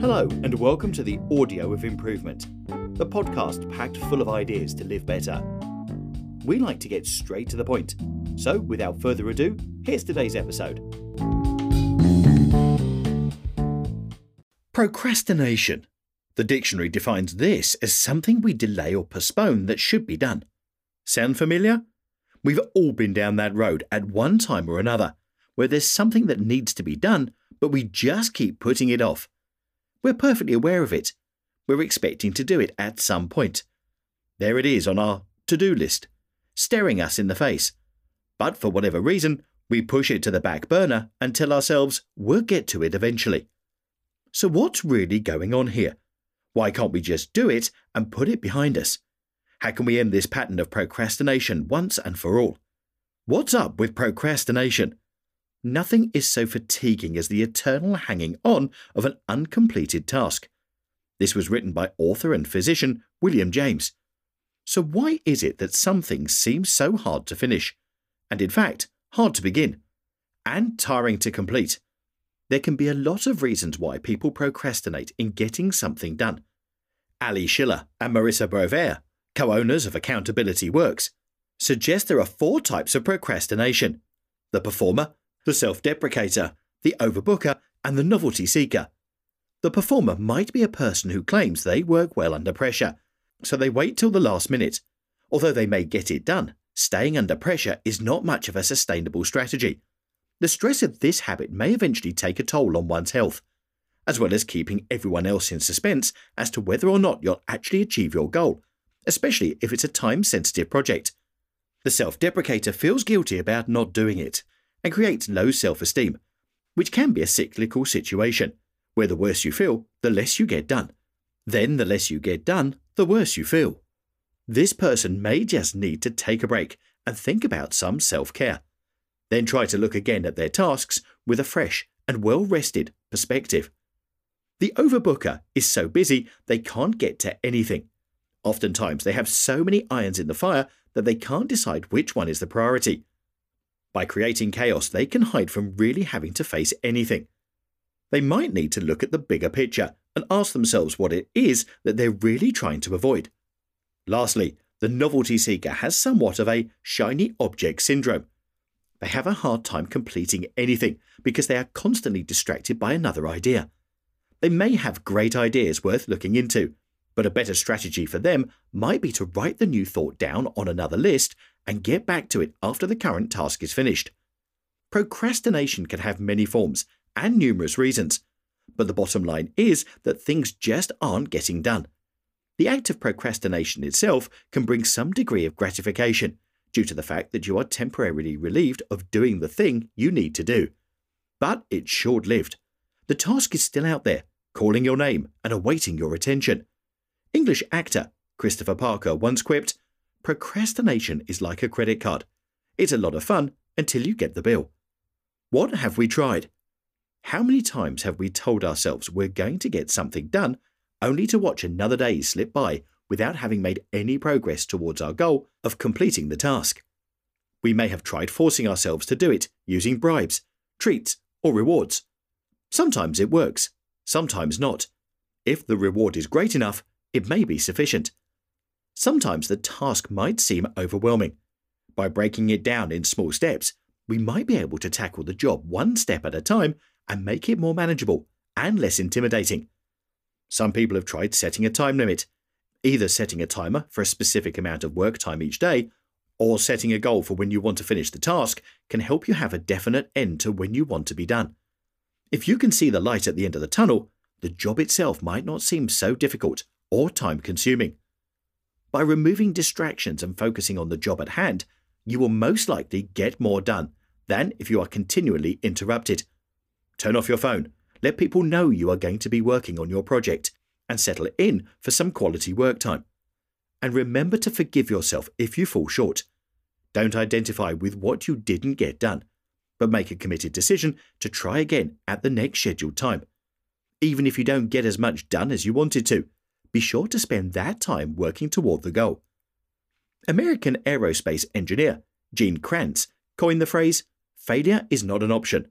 Hello, and welcome to the Audio of Improvement, the podcast packed full of ideas to live better. We like to get straight to the point, so without further ado, here's today's episode. Procrastination. The dictionary defines this as something we delay or postpone that should be done. Sound familiar? We've all been down that road at one time or another, where there's something that needs to be done, but we just keep putting it off. We're perfectly aware of it. We're expecting to do it at some point. There it is on our to do list, staring us in the face. But for whatever reason, we push it to the back burner and tell ourselves we'll get to it eventually. So, what's really going on here? Why can't we just do it and put it behind us? How can we end this pattern of procrastination once and for all? What's up with procrastination? Nothing is so fatiguing as the eternal hanging on of an uncompleted task. This was written by author and physician William James. So, why is it that some things seem so hard to finish, and in fact, hard to begin, and tiring to complete? There can be a lot of reasons why people procrastinate in getting something done. Ali Schiller and Marissa Brovere, co owners of Accountability Works, suggest there are four types of procrastination the performer, the self deprecator, the overbooker, and the novelty seeker. The performer might be a person who claims they work well under pressure, so they wait till the last minute. Although they may get it done, staying under pressure is not much of a sustainable strategy. The stress of this habit may eventually take a toll on one's health, as well as keeping everyone else in suspense as to whether or not you'll actually achieve your goal, especially if it's a time sensitive project. The self deprecator feels guilty about not doing it and creates low self esteem, which can be a cyclical situation, where the worse you feel, the less you get done. Then, the less you get done, the worse you feel. This person may just need to take a break and think about some self care. Then try to look again at their tasks with a fresh and well rested perspective. The overbooker is so busy they can't get to anything. Oftentimes, they have so many irons in the fire that they can't decide which one is the priority. By creating chaos, they can hide from really having to face anything. They might need to look at the bigger picture and ask themselves what it is that they're really trying to avoid. Lastly, the novelty seeker has somewhat of a shiny object syndrome. They have a hard time completing anything because they are constantly distracted by another idea. They may have great ideas worth looking into, but a better strategy for them might be to write the new thought down on another list and get back to it after the current task is finished. Procrastination can have many forms and numerous reasons, but the bottom line is that things just aren't getting done. The act of procrastination itself can bring some degree of gratification due to the fact that you are temporarily relieved of doing the thing you need to do. But it's short lived. The task is still out there, calling your name and awaiting your attention. English actor Christopher Parker once quipped, Procrastination is like a credit card. It's a lot of fun until you get the bill. What have we tried? How many times have we told ourselves we're going to get something done only to watch another day slip by without having made any progress towards our goal of completing the task? We may have tried forcing ourselves to do it using bribes, treats, or rewards. Sometimes it works, sometimes not. If the reward is great enough, it may be sufficient sometimes the task might seem overwhelming. By breaking it down in small steps, we might be able to tackle the job one step at a time and make it more manageable and less intimidating. Some people have tried setting a time limit, either setting a timer for a specific amount of work time each day, or setting a goal for when you want to finish the task can help you have a definite end to when you want to be done. If you can see the light at the end of the tunnel, the job itself might not seem so difficult or time consuming. By removing distractions and focusing on the job at hand, you will most likely get more done than if you are continually interrupted. Turn off your phone, let people know you are going to be working on your project, and settle in for some quality work time. And remember to forgive yourself if you fall short. Don't identify with what you didn't get done, but make a committed decision to try again at the next scheduled time. Even if you don't get as much done as you wanted to, be sure to spend that time working toward the goal. American aerospace engineer Gene Kranz coined the phrase, failure is not an option.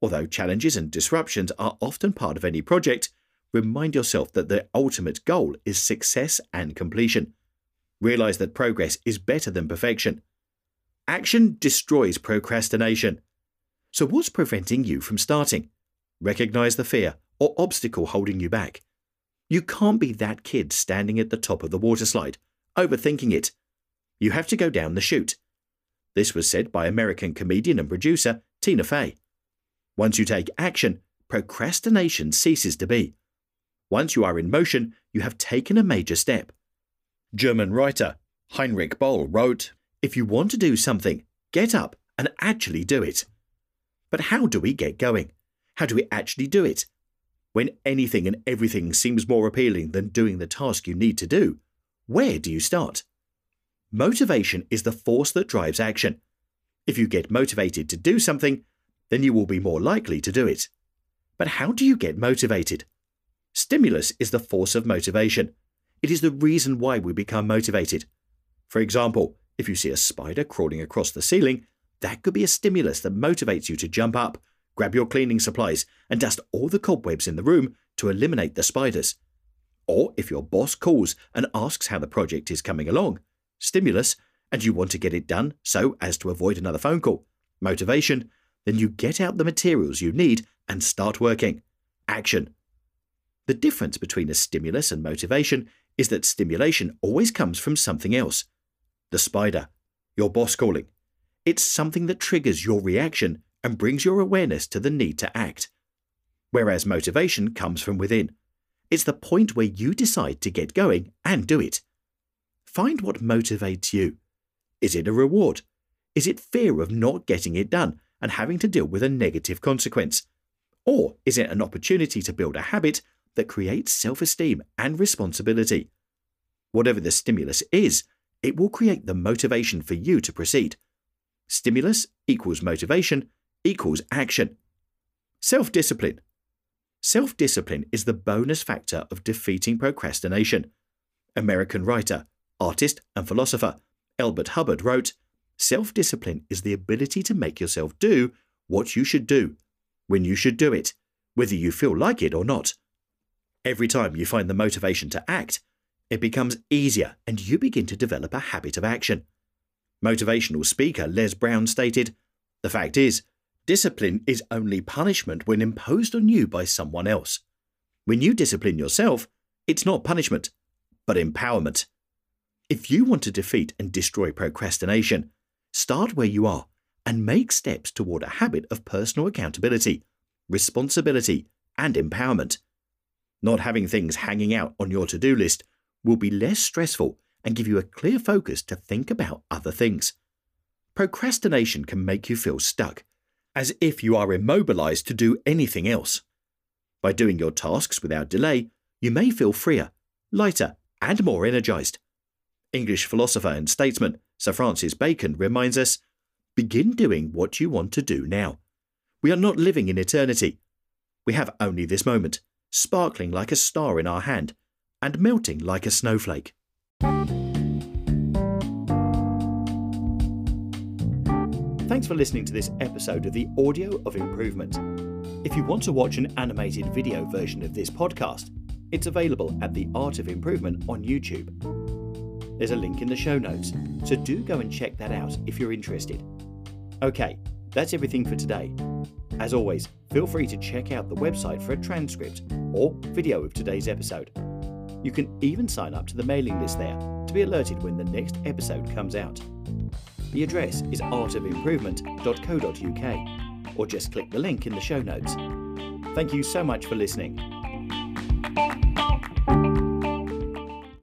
Although challenges and disruptions are often part of any project, remind yourself that the ultimate goal is success and completion. Realize that progress is better than perfection. Action destroys procrastination. So, what's preventing you from starting? Recognize the fear or obstacle holding you back. You can't be that kid standing at the top of the water slide, overthinking it. You have to go down the chute. This was said by American comedian and producer Tina Fey. Once you take action, procrastination ceases to be. Once you are in motion, you have taken a major step. German writer Heinrich Boll wrote If you want to do something, get up and actually do it. But how do we get going? How do we actually do it? When anything and everything seems more appealing than doing the task you need to do, where do you start? Motivation is the force that drives action. If you get motivated to do something, then you will be more likely to do it. But how do you get motivated? Stimulus is the force of motivation. It is the reason why we become motivated. For example, if you see a spider crawling across the ceiling, that could be a stimulus that motivates you to jump up, grab your cleaning supplies, and dust all the cobwebs in the room to eliminate the spiders. Or if your boss calls and asks how the project is coming along, stimulus, and you want to get it done so as to avoid another phone call, motivation, then you get out the materials you need and start working. Action. The difference between a stimulus and motivation is that stimulation always comes from something else. The spider, your boss calling. It's something that triggers your reaction and brings your awareness to the need to act. Whereas motivation comes from within. It's the point where you decide to get going and do it. Find what motivates you. Is it a reward? Is it fear of not getting it done and having to deal with a negative consequence? Or is it an opportunity to build a habit that creates self esteem and responsibility. Whatever the stimulus is, it will create the motivation for you to proceed. Stimulus equals motivation equals action. Self discipline. Self discipline is the bonus factor of defeating procrastination. American writer, artist, and philosopher Elbert Hubbard wrote Self discipline is the ability to make yourself do what you should do, when you should do it, whether you feel like it or not. Every time you find the motivation to act, it becomes easier and you begin to develop a habit of action. Motivational speaker Les Brown stated The fact is, discipline is only punishment when imposed on you by someone else. When you discipline yourself, it's not punishment, but empowerment. If you want to defeat and destroy procrastination, start where you are and make steps toward a habit of personal accountability, responsibility, and empowerment. Not having things hanging out on your to do list will be less stressful and give you a clear focus to think about other things. Procrastination can make you feel stuck, as if you are immobilized to do anything else. By doing your tasks without delay, you may feel freer, lighter, and more energized. English philosopher and statesman Sir Francis Bacon reminds us begin doing what you want to do now. We are not living in eternity. We have only this moment sparkling like a star in our hand, and melting like a snowflake. Thanks for listening to this episode of the Audio of Improvement. If you want to watch an animated video version of this podcast, it's available at The Art of Improvement on YouTube. There's a link in the show notes, so do go and check that out if you're interested. Okay, that's everything for today. As always, feel free to check out the website for a transcript or video of today's episode. You can even sign up to the mailing list there to be alerted when the next episode comes out. The address is artofimprovement.co.uk or just click the link in the show notes. Thank you so much for listening.